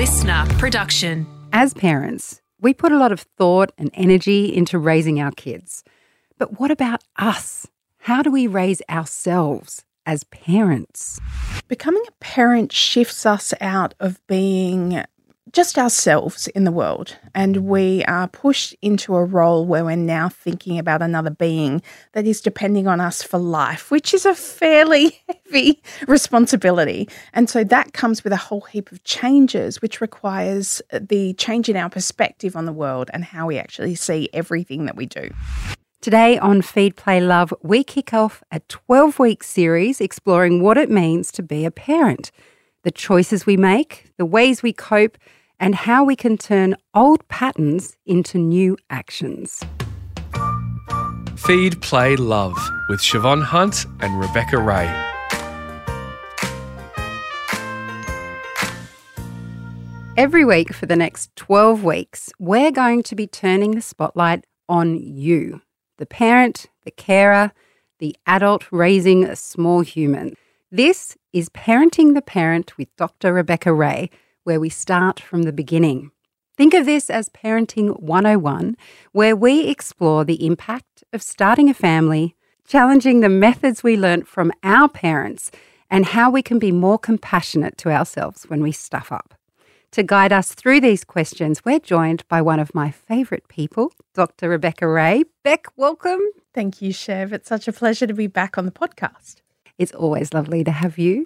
listener production. As parents, we put a lot of thought and energy into raising our kids. But what about us? How do we raise ourselves as parents? Becoming a parent shifts us out of being just ourselves in the world. And mm-hmm. we are pushed into a role where we're now thinking about another being that is depending on us for life, which is a fairly heavy responsibility. And so that comes with a whole heap of changes, which requires uh, the change in our perspective on the world and how we actually see everything that we do. Today on Feed Play Love, we kick off a 12 week series exploring what it means to be a parent, the choices we make, the ways we cope, and how we can turn old patterns into new actions. Feed, Play, Love with Siobhan Hunt and Rebecca Ray. Every week for the next 12 weeks, we're going to be turning the spotlight on you, the parent, the carer, the adult raising a small human. This is Parenting the Parent with Dr. Rebecca Ray where we start from the beginning. Think of this as Parenting 101, where we explore the impact of starting a family, challenging the methods we learnt from our parents, and how we can be more compassionate to ourselves when we stuff up. To guide us through these questions, we're joined by one of my favourite people, Dr. Rebecca Ray. Beck, welcome. Thank you, Chev. It's such a pleasure to be back on the podcast. It's always lovely to have you.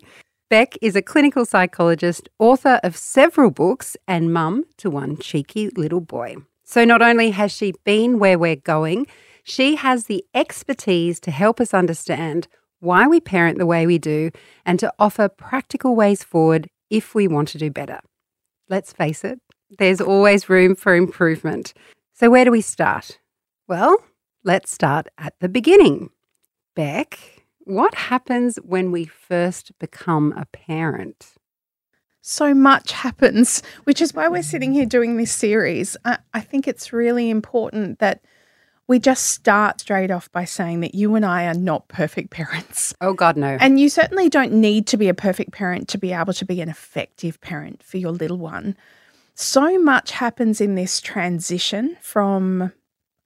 Beck is a clinical psychologist, author of several books, and mum to one cheeky little boy. So, not only has she been where we're going, she has the expertise to help us understand why we parent the way we do and to offer practical ways forward if we want to do better. Let's face it, there's always room for improvement. So, where do we start? Well, let's start at the beginning. Beck, what happens when we first become a parent? So much happens, which is why we're sitting mm. here doing this series. I, I, think it's really important that we just start straight off by saying that you and I are not perfect parents. Oh, God, no. And you certainly don't need to be a perfect parent to be able to be an effective parent for your little one. So much happens in this transition from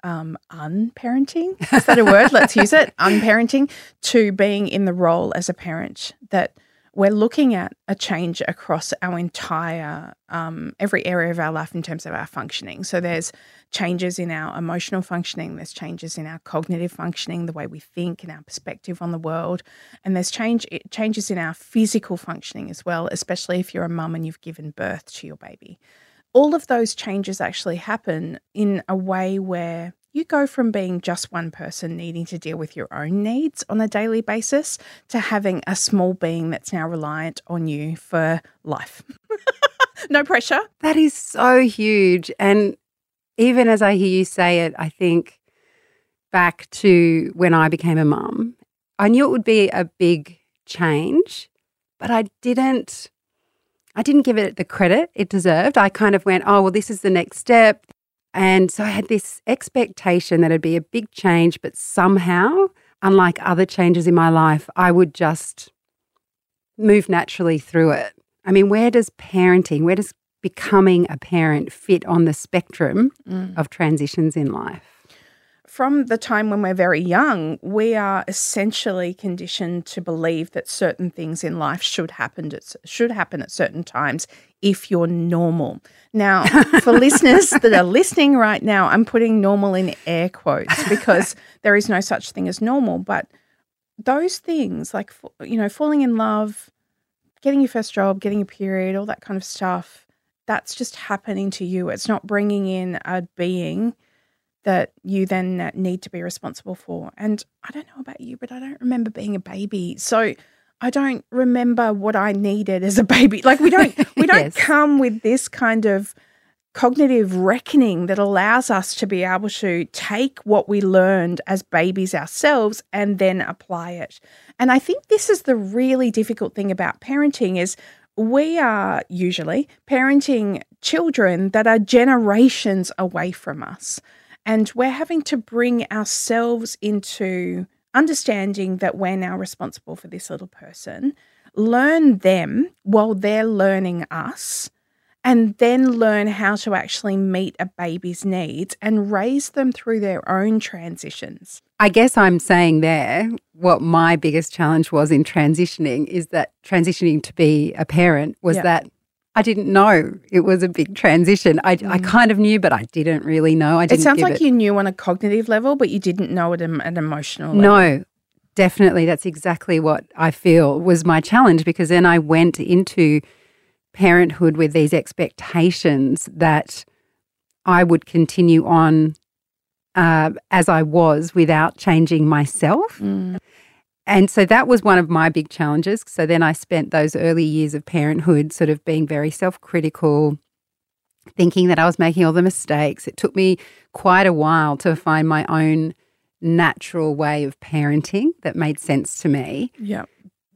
um, unparenting. Is that a word? Let's use it. Unparenting to being in the role as a parent that we're looking at a change across our entire um, every area of our life in terms of our functioning. So there's changes in our emotional functioning, there's changes in our cognitive functioning, the way we think and our perspective on the world, and there's change changes in our physical functioning as well, especially if you're a mum and you've given birth to your baby all of those changes actually happen in a way where you go from being just one person needing to deal with your own needs on a daily basis to having a small being that's now reliant on you for life. no pressure. That is so huge. And even as I hear you say it, I think back to when I became a mum. I knew it would be a big change, but I didn't I didn't give it the credit it deserved. I kind of went, oh, well, this is the next step. And so I had this expectation that it'd be a big change, but somehow, unlike other changes in my life, I would just move naturally through it. I mean, where does parenting, where does becoming a parent fit on the spectrum mm. of transitions in life? From the time when we're very young, we are essentially conditioned to believe that certain things in life should happen at, should happen at certain times if you're normal. Now, for listeners that are listening right now, I'm putting normal in air quotes because there is no such thing as normal, but those things like you know, falling in love, getting your first job, getting a period, all that kind of stuff, that's just happening to you. It's not bringing in a being that you then need to be responsible for. And I don't know about you, but I don't remember being a baby. So I don't remember what I needed as a baby. Like we don't we don't yes. come with this kind of cognitive reckoning that allows us to be able to take what we learned as babies ourselves and then apply it. And I think this is the really difficult thing about parenting is we are usually parenting children that are generations away from us. And we're having to bring ourselves into understanding that we're now responsible for this little person, learn them while they're learning us, and then learn how to actually meet a baby's needs and raise them through their own transitions. I guess I'm saying there what my biggest challenge was in transitioning is that transitioning to be a parent was Yeah. that I didn't know it was a big transition. I, I kind of knew, but I didn't really know. I It didn't sounds give like it- you knew on a cognitive level, but you didn't know at an, an emotional level. No, definitely. That's exactly what I feel was my challenge because then I went into parenthood with these expectations that I would continue on uh, as I was without changing myself. Mm. And so that was one of my big challenges. So then I spent those early years of parenthood sort of being very self critical, thinking that I was making all the mistakes. It took me quite a while to find my own natural way of parenting that made sense to me. Yeah.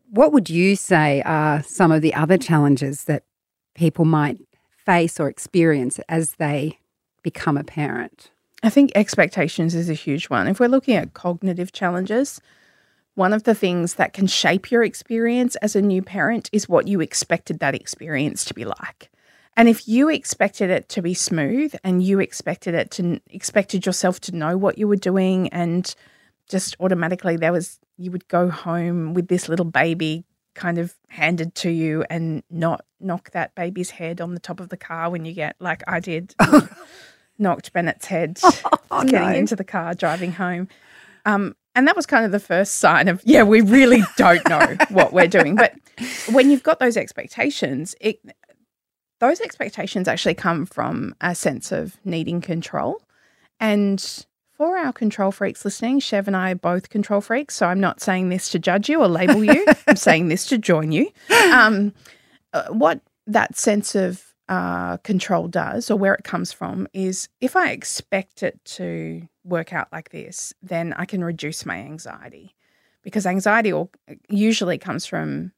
What would you say are some of the other challenges that people might face or experience as they become a parent? I think expectations is a huge one. If we're looking at cognitive challenges, one of the things that can shape your experience as a new parent is what you expected that experience to be like. And if you expected it to be smooth and you expected it to expected yourself to know what you were doing and just automatically there was you would go home with this little baby kind of handed to you and not knock that baby's head on the top of the car when you get like I did knocked Bennett's head Oh, getting no. into the car driving home. Um, and that was kind of the first sign of, yeah, we really don't know what we're doing. But when you've got those expectations, it, those expectations actually come from a sense of needing control. And for our control freaks listening, Chev and I are both control freaks. So I'm not saying this to judge you or label you. I'm saying this to join you. Um, uh, what that sense of uh, control does, or where it comes from, is if I expect it to work out like this, then I can reduce my anxiety because anxiety or usually comes from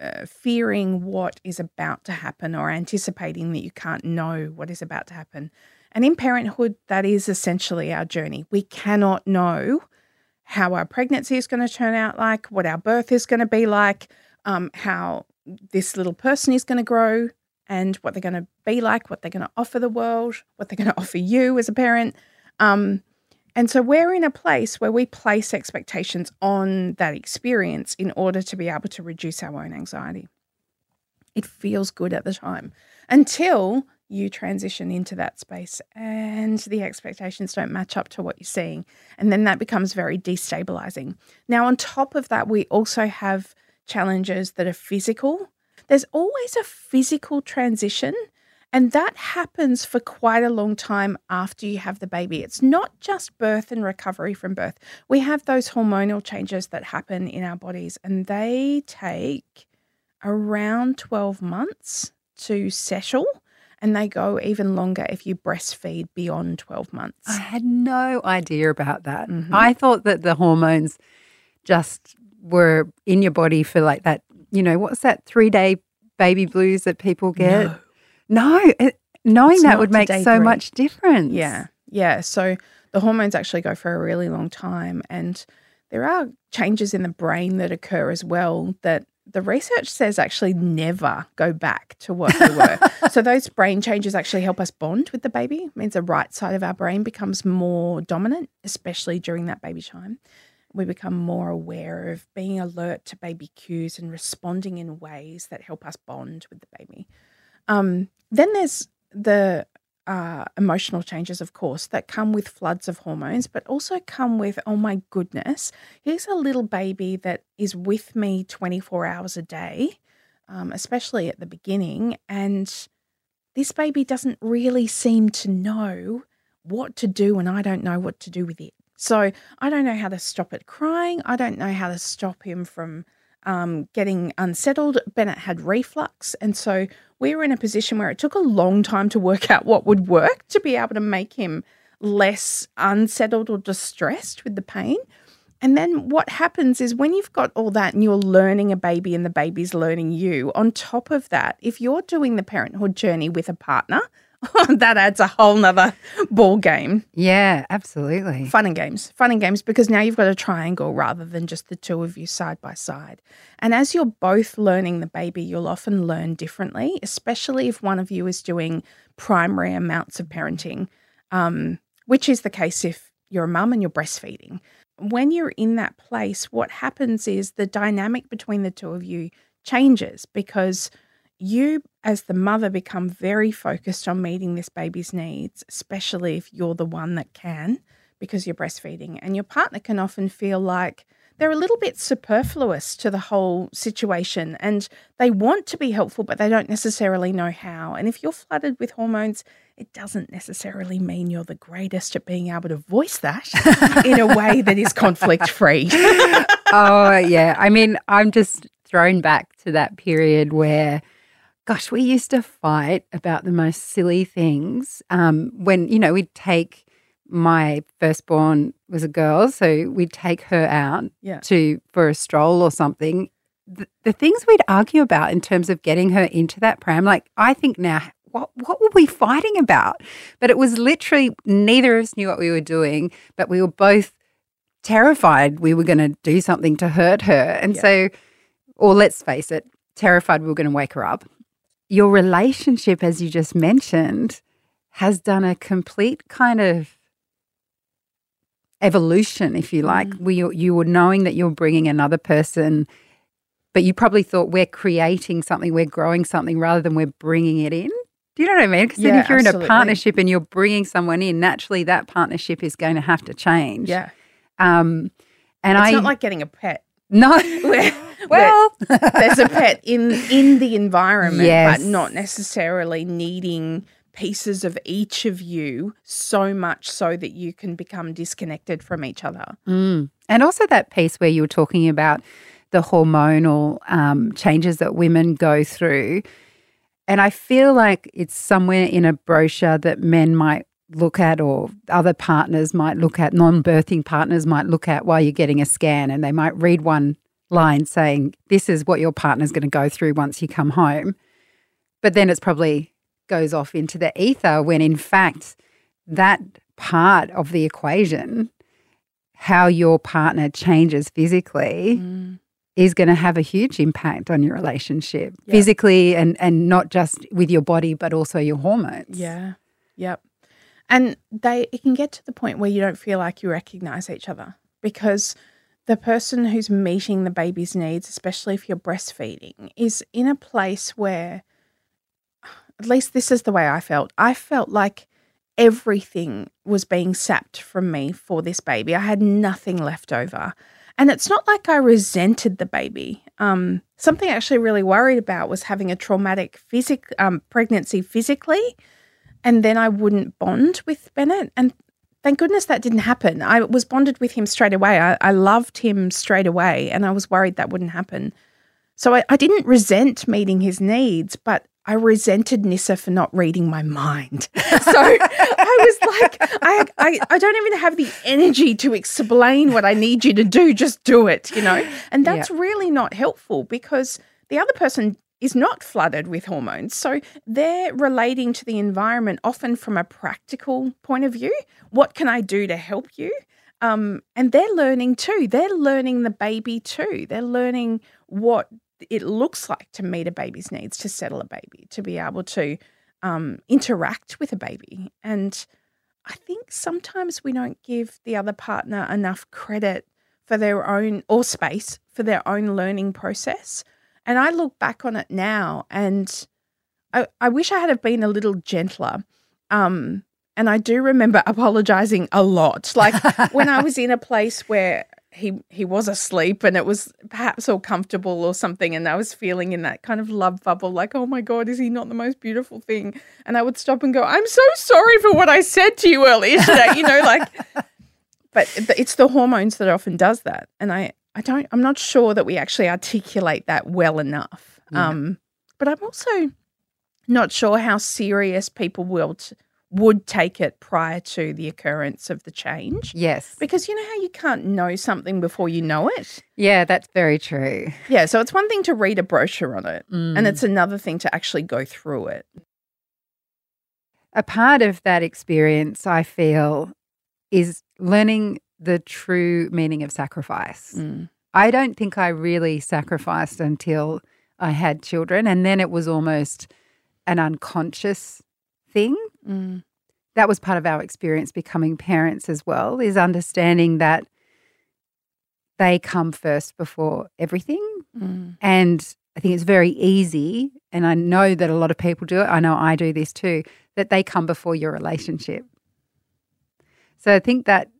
uh, fearing what is about to happen or anticipating that you can't know what is about to happen. And in parenthood, that is essentially our journey. We cannot know how our pregnancy is going to turn out like, what our birth is going to be like, um, how this little person is going to grow, and what they're going to be like, what they're going to offer the world, what they're going to offer you as a parent. Um, and so we're in a place where we place expectations on that experience in order to be able to reduce our own anxiety. It feels good at the time until you transition into that space and the expectations don't match up to what you're seeing. And then that becomes very destabilizing. Now, on top of that, we also have challenges that are physical. There's always a physical transition and that happens for quite a long time after you have the baby. It's not just birth and recovery from birth. We have those hormonal changes that happen in our bodies, and they take around 12 months to settle, and they go even longer if you breastfeed beyond 12 months. I had no idea about that. Mhm. I thought that the hormones just were in your body for like that, you know, what's that three day baby blues that people get? No. No, it, knowing It's that would make so three. much difference. Yeah. Yeah. So the hormones actually go for a really long time. And there are changes in the brain that occur as well that the research says actually never go back to what they were. so those brain changes actually help us bond with the baby. It means the right side of our brain becomes more dominant, especially during that baby time. We become more aware of being alert to baby cues and responding in ways that help us bond with the baby. Um, then there's the uh, emotional changes, of course, that come with floods of hormones, but also come with, oh my goodness, here's a little baby that is with me 24 hours a day, um, especially at the beginning. And this baby doesn't really seem to know what to do, and I don't know what to do with it. So I don't know how to stop it crying. I don't know how to stop him from um, getting unsettled. Bennett had reflux. And so we were in a position where it took a long time to work out what would work to be able to make him less unsettled or distressed with the pain. And then what happens is when you've got all that and you're learning a baby and the baby's learning you, on top of that, if you're doing the parenthood journey with a partner, that adds a whole nother ball game. Yeah, absolutely. Fun and games. Fun and games because now you've got a triangle rather than just the two of you side by side. And as you're both learning the baby, you'll often learn differently, especially if one of you is doing primary amounts of parenting, um, which is the case if you're a mum and you're breastfeeding. When you're in that place, what happens is the dynamic between the two of you changes because you, as the mother, become very focused on meeting this baby's needs, especially if you're the one that can because you're breastfeeding. And your partner can often feel like they're a little bit superfluous to the whole situation and they want to be helpful, but they don't necessarily know how. And if you're flooded with hormones, it doesn't necessarily mean you're the greatest at being able to voice that in a way that is conflict free. oh, yeah. I mean, I'm just thrown back to that period where gosh, we used to fight about the most silly things. Um, when, you know, we'd take my firstborn was a girl, so we'd take her out Yeah. to for a stroll or something. The, the things we'd argue about in terms of getting her into that pram, like I think now, what what were we fighting about? But it was literally neither of us knew what we were doing, but we were both terrified we were going to do something to hurt her, and Yeah. so, or let's face it, terrified we were going to wake her up. Your relationship, as you just mentioned, has done a complete kind of evolution, if you like. Mm. We, you were knowing that you were bringing another person, but you probably thought we're creating something, we're growing something rather than we're bringing it in. Do you know what I mean? Because then if you're in a partnership and you're bringing someone in, naturally that partnership is going to have to change. Yeah. Um, and It's I not like getting a pet. No. Well, there's a pet in in the environment, Yes. but not necessarily needing pieces of each of you so much so that you can become disconnected from each other. Mm. And also that piece where you were talking about the hormonal um, changes that women go through. And I feel like it's somewhere in a brochure that men might look at or other partners might look at, non birthing partners might look at while you're getting a scan and they might read one line saying, This is what your partner's going to go through once you come home. But then it's probably goes off into the ether when in fact that part of the equation how your partner changes physically mm. is going to have a huge impact on your relationship Yeah. physically and and not just with your body but also your hormones Yeah. Yep. And they it can get to the point where you don't feel like you recognize each other because the person who's meeting the baby's needs, especially if you're breastfeeding, is in a place where at least this is the way I felt. I felt like everything was being sapped from me for this baby. I had nothing left over. And it's not like I resented the baby. Um, something I actually really worried about was having a traumatic physic um, pregnancy physically, and then I wouldn't bond with Bennett. And thank goodness that didn't happen. I was bonded with him straight away. I, I loved him straight away, and I was worried that wouldn't happen. So I, I didn't resent meeting his needs, but I resented Nissa for not reading my mind. So I was like, I, I, I don't even have the energy to explain what I need you to do. Just do it, you know? And that's really not helpful because the other person is not flooded with hormones. So they're relating to the environment often from a practical point of view. What can I do to help you? Um, and they're learning too. They're learning the baby too. They're learning what it looks like to meet a baby's needs, to settle a baby, to be able to um, interact with a baby. And I think sometimes we don't give the other partner enough credit for their own or space for their own learning process. And I look back on it now and I, I wish I had have been a little gentler. Um, and I do remember apologizing a lot. Like when I was in a place where he he was asleep and it was perhaps all comfortable or something and I was feeling in that kind of love bubble like oh my god is he not the most beautiful thing and I would stop and go I'm so sorry for what I said to you earlier today you know like but it's the hormones that often does that and I I don't I'm not sure that we actually articulate that well enough um but I'm also not sure how serious people will t- would take it prior to the occurrence of the change yes because you know how you can't know something before you know it? yeah that's very true Yeah, so it's one thing to read a brochure on it, Mm. and it's another thing to actually go through it. a part of that experience, I feel, is learning the true meaning of sacrifice. Mm. I don't think I really sacrificed until I had children. And then it was almost an unconscious thing. Mm. That was part of our experience becoming parents as well, is understanding that they come first before everything. Mm. And I think it's very easy, and I know that a lot of people do it. I know I do this too, that they come before your relationship. So I think that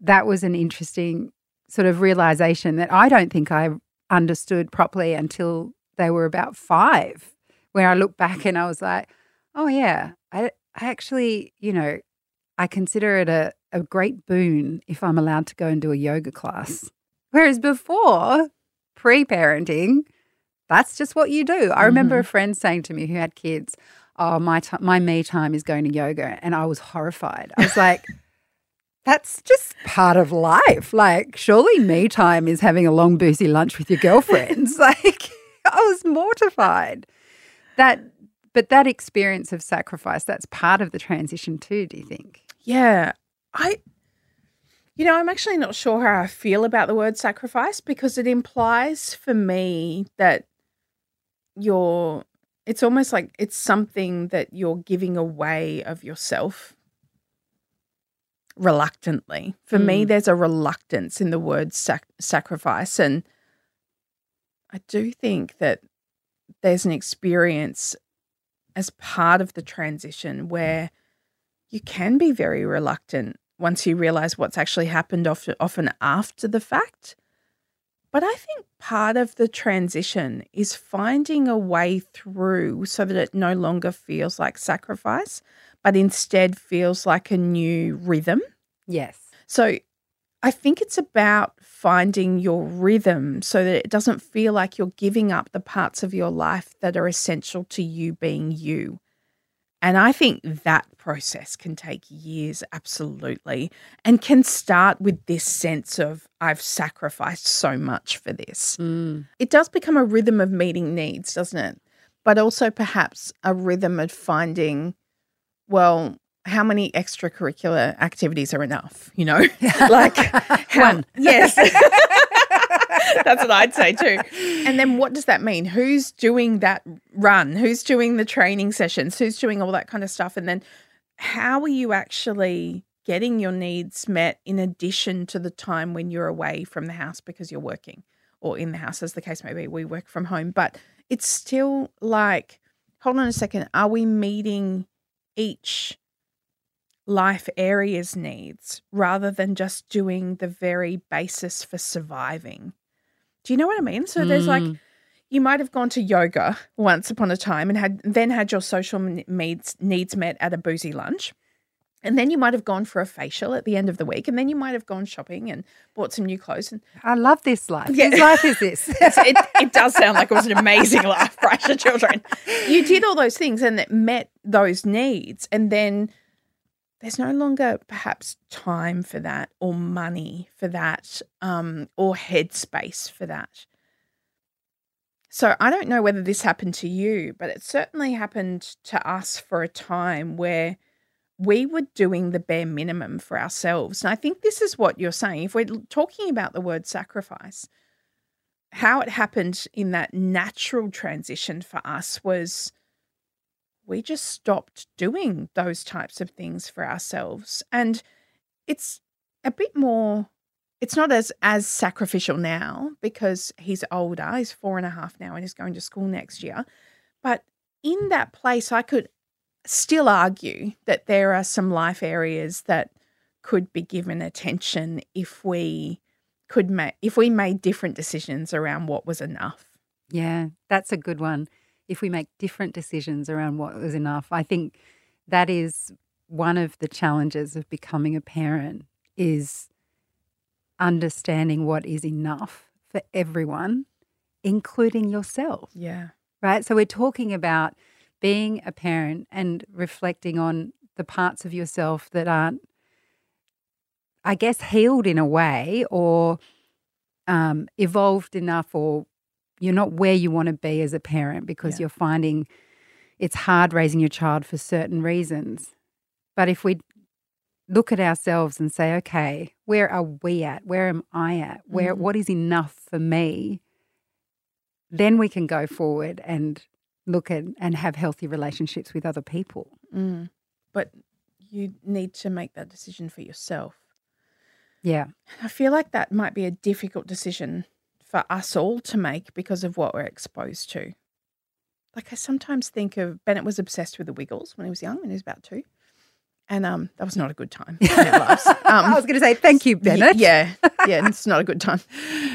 that was an interesting sort of realization that I don't think I understood properly until they were about five, where I look back and I was like, oh, yeah, I, I actually, you know, I consider it a, a great boon if I'm allowed to go and do a yoga class. Whereas before, pre parenting, that's just what you do. I remember mm-hmm. a friend saying to me who had kids, "Oh, my ti my me time is going to yoga," and I was horrified. I was like, "That's just part of life. Like, surely me time is having a long boozy lunch with your girlfriends." like, I was mortified. That, but that experience of sacrifice, that's part of the transition too. Do you think? Yeah. I, you know, I'm actually not sure how I feel about the word sacrifice because it implies for me that you're, it's almost like it's something that you're giving away of yourself reluctantly. For me, Mm. there's a reluctance in the word sac- sacrifice. And I do think that there's an experience as part of the transition where you can be very reluctant once you realize what's actually happened often, often after the fact. But I think part of the transition is finding a way through so that it no longer feels like sacrifice, but instead feels like a new rhythm. Yes. So I think it's about finding your rhythm so that it doesn't feel like you're giving up the parts of your life that are essential to you being you. And I think that process can take years, absolutely, and can start with this sense of, I've sacrificed so much for this. Mm. It does become a rhythm of meeting needs, doesn't it? But also perhaps a rhythm of finding, well, how many extracurricular activities are enough? You know, like One. Yes. That's what I'd say too. And then what does that mean? Who's doing that run? Who's doing the training sessions? Who's doing all that kind of stuff? And then how are you actually getting your needs met in addition to the time when you're away from the house because you're working or in the house, as the case may be? We work from home, but it's still like, hold on a second, are we meeting each life area's needs rather than just doing the very basis for surviving? Do you know what I mean? So there's like, Mm. you might have gone to yoga once upon a time and had then had your social needs needs met at a boozy lunch. And then you might have gone for a facial at the end of the week, and then you might have gone shopping and bought some new clothes. And I love this life. Yeah. Whose life is this? it, it does sound like it was an amazing life for your children. You did all those things and it met those needs, and then there's no longer perhaps time for that, or money for that, um, or headspace for that. So I don't know whether this happened to you, but it certainly happened to us for a time where we were doing the bare minimum for ourselves. And I think this is what you're saying. If we're talking about the word sacrifice, how it happened in that natural transition for us was we just stopped doing those types of things for ourselves. And it's a bit more it's not as as sacrificial now because he's older he's four and a half now and he's going to school next year but in that place i could still argue that there are some life areas that could be given attention if we could make if we made different decisions around what was enough Yeah, that's a good one. If we make different decisions around what was enough, I think that is one of the challenges of becoming a parent is understanding what is enough for everyone, including yourself, yeah right? So we're talking about being a parent and reflecting on the parts of yourself that aren't, I guess, healed in a way or um, evolved enough, or you're not where you want to be as a parent because Yeah. you're finding it's hard raising your child for certain reasons. But if we look at ourselves and say, okay, where are we at? Where am I at? Where Mhm. what is enough for me? Then we can go forward and look at and have healthy relationships with other people. Mm. But you need to make that decision for yourself. Yeah. I feel like that might be a difficult decision for us all to make because of what we're exposed to. Like I sometimes think of Bennett was obsessed with the Wiggles when he was young, when he was about two, and um, that was not a good time lives. I Um, was going to say thank you, Bennett. yeah, yeah, it's not a good time.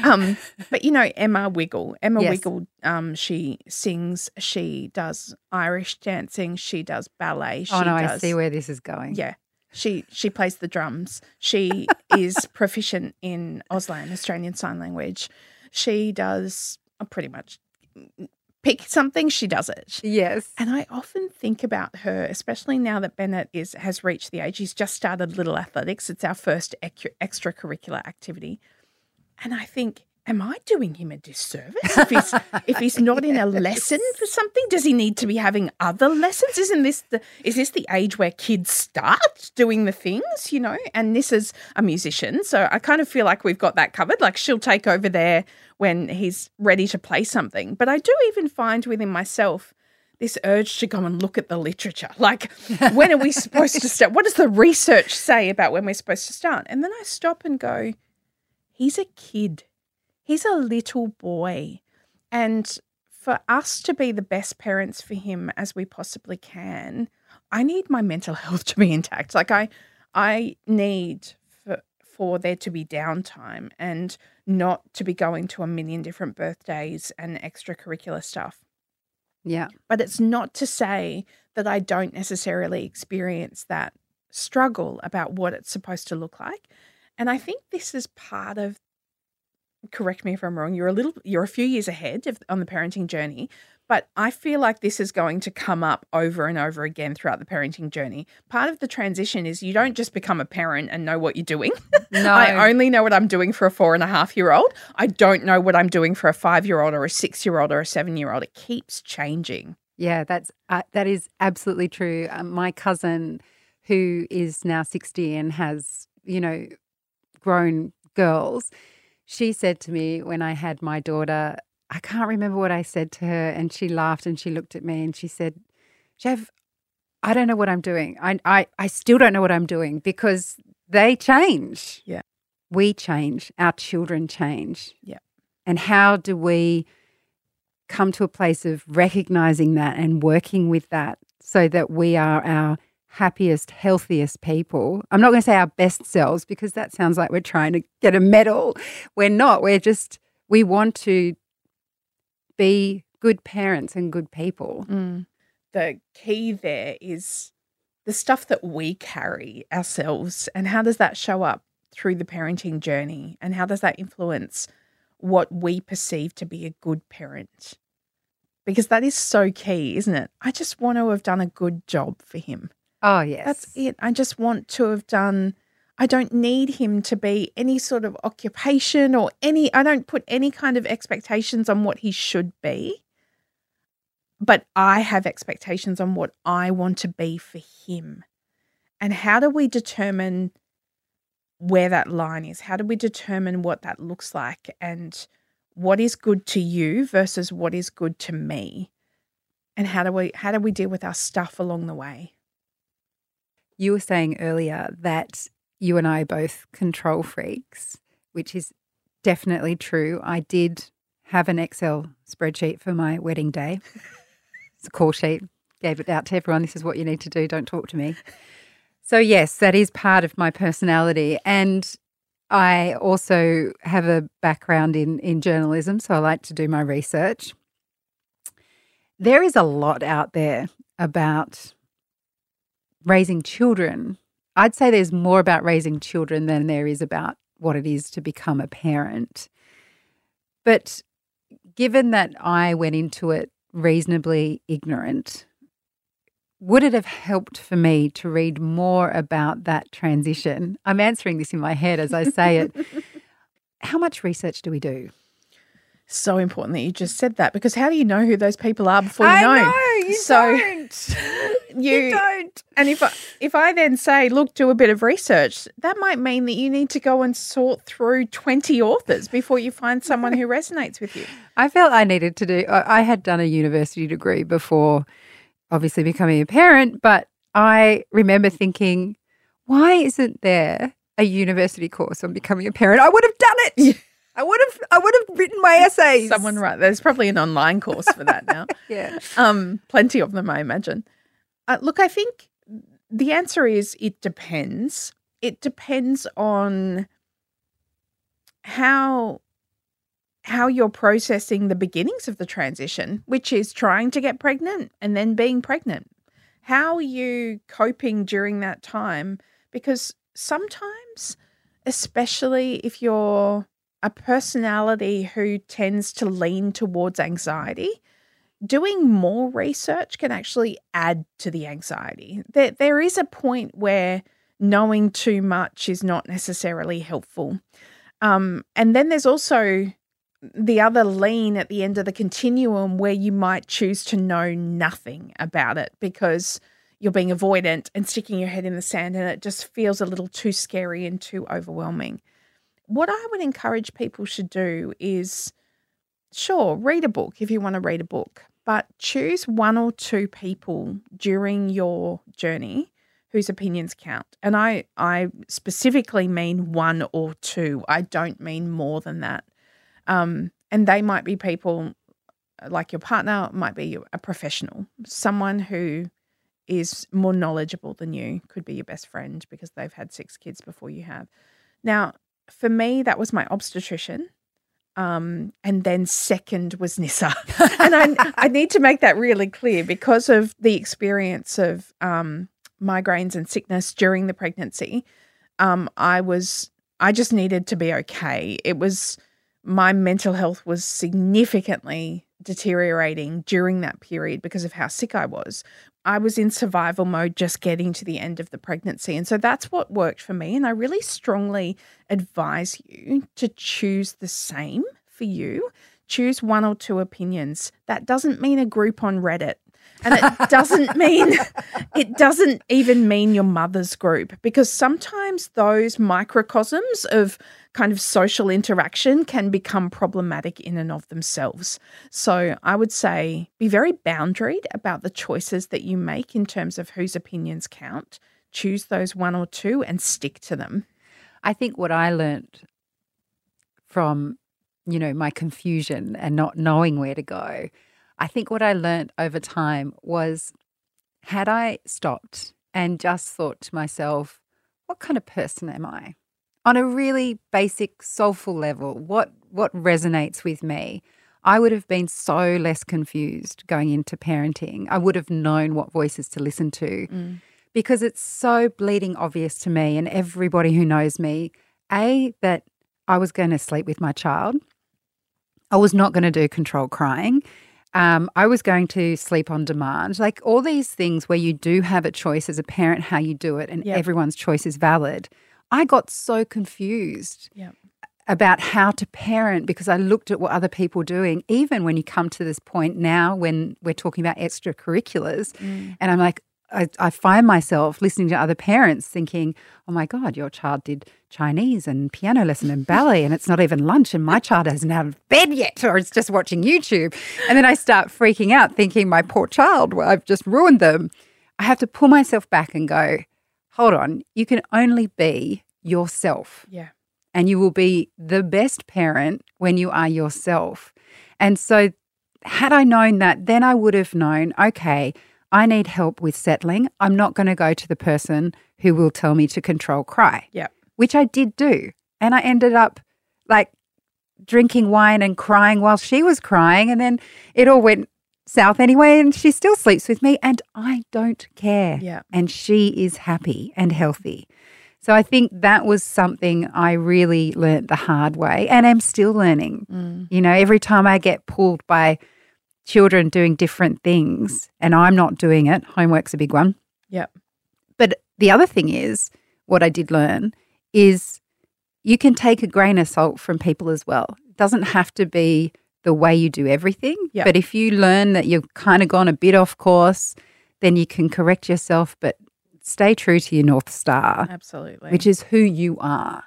Um, but you know Emma Wiggle. Emma Yes. Wiggle. Um, she sings. She does Irish dancing. She does ballet. She oh no, I see where this is going. yeah. She she plays the drums. She is proficient in Auslan, Australian Sign Language. She does uh, pretty much pick something, she does it. Yes. And I often think about her, especially now that Bennett is has reached the age he's just started Little Athletics. It's our first extracurricular activity, and I think, am I doing him a disservice if he's if he's not in a lesson for something? Does he need to be having other lessons? Isn't this the is this the age where kids start doing the things? You know, and Nissa's a musician, so I kind of feel like we've got that covered. Like she'll take over there when he's ready to play something. But I do even find within myself this urge to go and look at the literature. Like, when are we supposed to start? What does the research say about when we're supposed to start? And then I stop and go, he's a kid, he's a little boy. And for us to be the best parents for him as we possibly can, I need my mental health to be intact. Like, I, I need for, for there to be downtime and not to be going to a million different birthdays and extracurricular stuff. Yeah. But it's not to say that I don't necessarily experience that struggle about what it's supposed to look like. And I think this is part of correct me if I'm wrong, you're a little you're a few years ahead of, on the parenting journey, but I feel like this is going to come up over and over again throughout the parenting journey. Part of the transition is you don't just become a parent and know what you're doing. No. I only know what I'm doing for a four and a half year old. I don't know what I'm doing for a five year old or a six year old or a seven year old. It keeps changing. Yeah, that's uh, that is absolutely true. Um, my cousin, who is now sixty and has you know grown girls, she said to me when I had my daughter, I can't remember what I said to her, and she laughed and she looked at me and she said, "Chev, I don't know what I'm doing. I I I still don't know what I'm doing because they change. Yeah. we change. Our children change. Yeah. and how do we?" come to a place of recognizing that and working with that so that we are our happiest, healthiest people. I'm not going to say our best selves because that sounds like we're trying to get a medal. We're not. We're just, we want to be good parents and good people. Mm. The key there is the stuff that we carry ourselves and how does that show up through the parenting journey and how does that influence what we perceive to be a good parent? Because that is so key, isn't it? I just want to have done a good job for him. Oh, yes. That's it. I just want to have done. I don't need him to be any sort of occupation or any. I don't put any kind of expectations on what he should be. But I have expectations on what I want to be for him. And how do we determine where that line is? How do we determine what that looks like and what is good to you versus what is good to me? And how do we how do we deal with our stuff along the way? You were saying earlier that you and I are both control freaks, which is definitely true. I did have an Excel spreadsheet for my wedding day. It's a call sheet. Gave it out to everyone. This is what you need to do. Don't talk to me. So, yes, that is part of my personality. And I also have a background in, in journalism, so I like to do my research. There is a lot out there about raising children. I'd say there's more about raising children than there is about what it is to become a parent. But given that I went into it reasonably ignorant, would it have helped for me to read more about that transition? I'm answering this in my head as I say it. How much research do we do? So important that you just said that because how do you know who those people are before you I know? know you So- don't. You- you don't. And if I, if I then say, look, do a bit of research, that might mean that you need to go and sort through 20 authors before you find someone who resonates with you. I felt I needed to do. I I had done a university degree before, obviously becoming a parent, but I remember thinking, why isn't there a university course on becoming a parent? I would have done it. I would have. I would have written my essays. Someone right there's probably an online course for that now. Yeah. Um, plenty of them, I imagine. Uh, look, I think the answer is it depends. It depends on how how you're processing the beginnings of the transition, which is trying to get pregnant and then being pregnant. How are you coping during that time? Because sometimes, especially if you're a personality who tends to lean towards anxiety, doing more research can actually add to the anxiety. There, there is a point where knowing too much is not necessarily helpful. Um, and then there's also the other lean at the end of the continuum where you might choose to know nothing about it because you're being avoidant and sticking your head in the sand and it just feels a little too scary and too overwhelming. What I would encourage people should do is sure, read a book if you want to read a book, but choose one or two people during your journey whose opinions count. And I I specifically mean one or two. I don't mean more than that. Um, and they might be people like your partner, might be a professional, someone who is more knowledgeable than you, could be your best friend because they've had six kids before you have. Now, for me, that was my obstetrician. Um, and then second was Nissa. and I, I need to make that really clear because of the experience of um, migraines and sickness during the pregnancy. Um, I was, I just needed to be okay. It was, my mental health was significantly deteriorating during that period because of how sick I was. I was in survival mode just getting to the end of the pregnancy. And so that's what worked for me. And I really strongly advise you to choose the same for you. Choose one or two opinions. That doesn't mean a group on Reddit. And it doesn't mean it doesn't even mean your mother's group because sometimes those microcosms of kind of social interaction can become problematic in and of themselves. So I would say be very boundaried about the choices that you make in terms of whose opinions count. Choose those one or two and stick to them. I think what I learned from, you know, my confusion and not knowing where to go, I think what I learned over time was had I stopped and just thought to myself, what kind of person am I? On a really basic, soulful level, what what resonates with me? I would have been so less confused going into parenting. I would have known what voices to listen to mm. because it's so bleeding obvious to me and everybody who knows me A, that I was going to sleep with my child. I was not going to do control crying. Um, I was going to sleep on demand. Like all these things where you do have a choice as a parent how you do it and Yep. everyone's choice is valid. I got so confused Yep. about how to parent because I looked at what other people were doing. Even when you come to this point now, when we're talking about extracurriculars, and I'm like, I, I find myself listening to other parents thinking, oh my God, your child did Chinese and piano lesson and ballet, and it's not even lunch, and my child hasn't out of bed yet, or it's just watching YouTube. And then I start freaking out, thinking, my poor child, well, I've just ruined them. I have to pull myself back and go, hold on, you can only be yourself Yeah. and you will be the best parent when you are yourself. And so, had I known that, then I would have known okay, I need help with settling. I'm not going to go to the person who will tell me to control cry, Yeah. which I did do. And I ended up like drinking wine and crying while she was crying. And then it all went south anyway. And she still sleeps with me, and I don't care. Yeah. And she is happy and healthy. So I think that was something I really learnt the hard way and am still learning. Mm. You know, every time I get pulled by children doing different things and I'm not doing it, homework's a big one. Yeah. But the other thing is, what I did learn is you can take a grain of salt from people as well. It doesn't have to be the way you do everything. Yeah. But if you learn that you've kind of gone a bit off course, then you can correct yourself, but stay true to your North Star, Absolutely. which is who you are.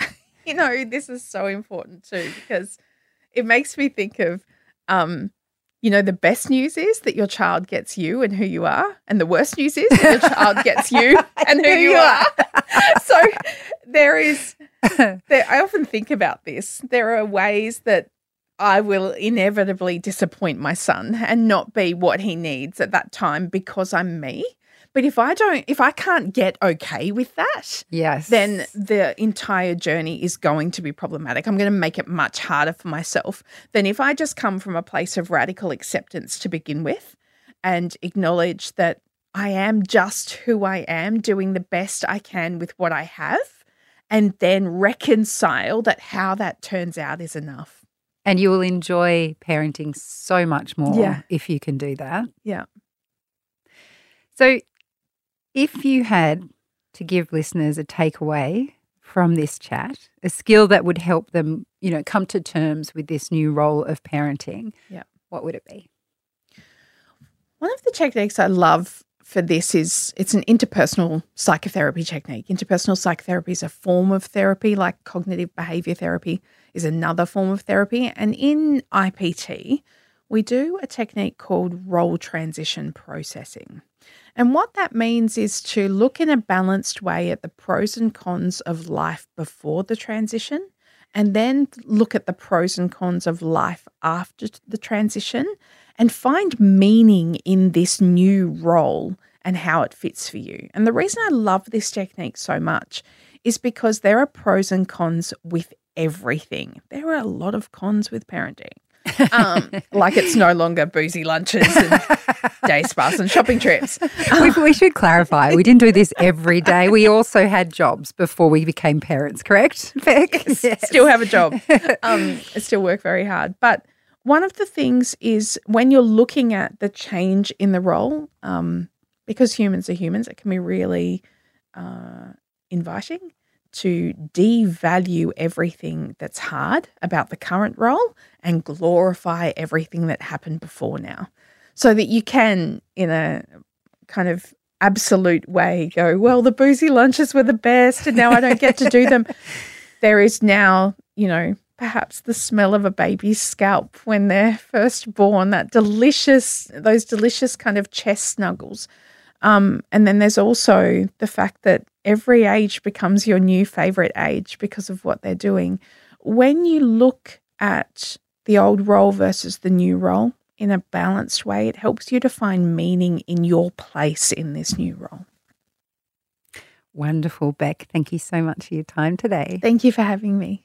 you know, this is so important too because it makes me think of, um, you know, the best news is that your child gets you and who you are, and the worst news is that your child gets you and who you are. so there is, there, I often think about this. There are ways that I will inevitably disappoint my son and not be what he needs at that time because I'm me. But if I don't, if I can't get okay with that, Yes. then the entire journey is going to be problematic. I'm going to make it much harder for myself than if I just come from a place of radical acceptance to begin with and acknowledge that I am just who I am, doing the best I can with what I have, and then reconcile that how that turns out is enough. and you will enjoy parenting so much more Yeah. if you can do that. Yeah. So, if you had to give listeners a takeaway from this chat, a skill that would help them, you know, come to terms with this new role of parenting, Yeah. what would it be? One of the techniques I love for this is it's an interpersonal psychotherapy technique. Interpersonal psychotherapy is a form of therapy, like cognitive behavior therapy is another form of therapy. And in IPT, we do a technique called role transition processing. And what that means is to look in a balanced way at the pros and cons of life before the transition, and then look at the pros and cons of life after the transition and find meaning in this new role and how it fits for you. And the reason I love this technique so much is because there are pros and cons with everything. There are a lot of cons with parenting. Um, like it's no longer boozy lunches and day spas and shopping trips. we, we should clarify. We didn't do this every day. We also had jobs before we became parents, correct, Beck? Yes. still have a job. Um, still work very hard. But one of the things is when you're looking at the change in the role, um, because humans are humans, it can be really uh, inviting to devalue everything that's hard about the current role and glorify everything that happened before now. So that you can, in a kind of absolute way, go, well, the boozy lunches were the best and now I don't get to do them. there is now, you know, perhaps the smell of a baby's scalp when they're first born, that delicious, those delicious kind of chest snuggles. Um, and then there's also the fact that every age becomes your new favorite age because of what they're doing. When you look at the old role versus the new role in a balanced way, it helps you to find meaning in your place in this new role. Wonderful, Beck. Thank you so much for your time today. Thank you for having me.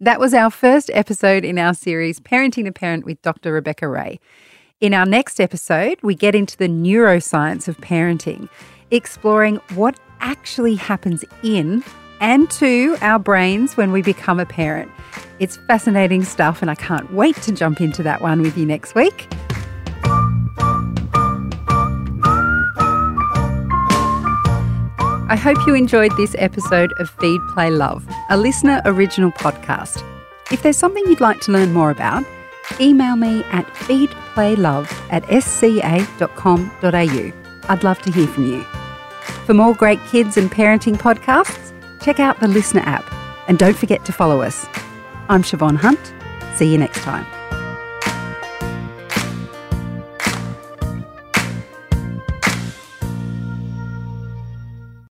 That was our first episode in our series, Parenting to Parent with Dr. Rebecca Ray. In our next episode, we get into the neuroscience of parenting, exploring what actually happens in and to our brains when we become a parent. It's fascinating stuff, and I can't wait to jump into that one with you next week. I hope you enjoyed this episode of Feed Play Love, a LiSTNR original podcast. If there's something you'd like to learn more about, email me at feedplaylove at sca.com.au. I'd love to hear from you. For more great kids and parenting podcasts, check out the LiSTNR app and don't forget to follow us. I'm Siobhan Hunt. See you next time.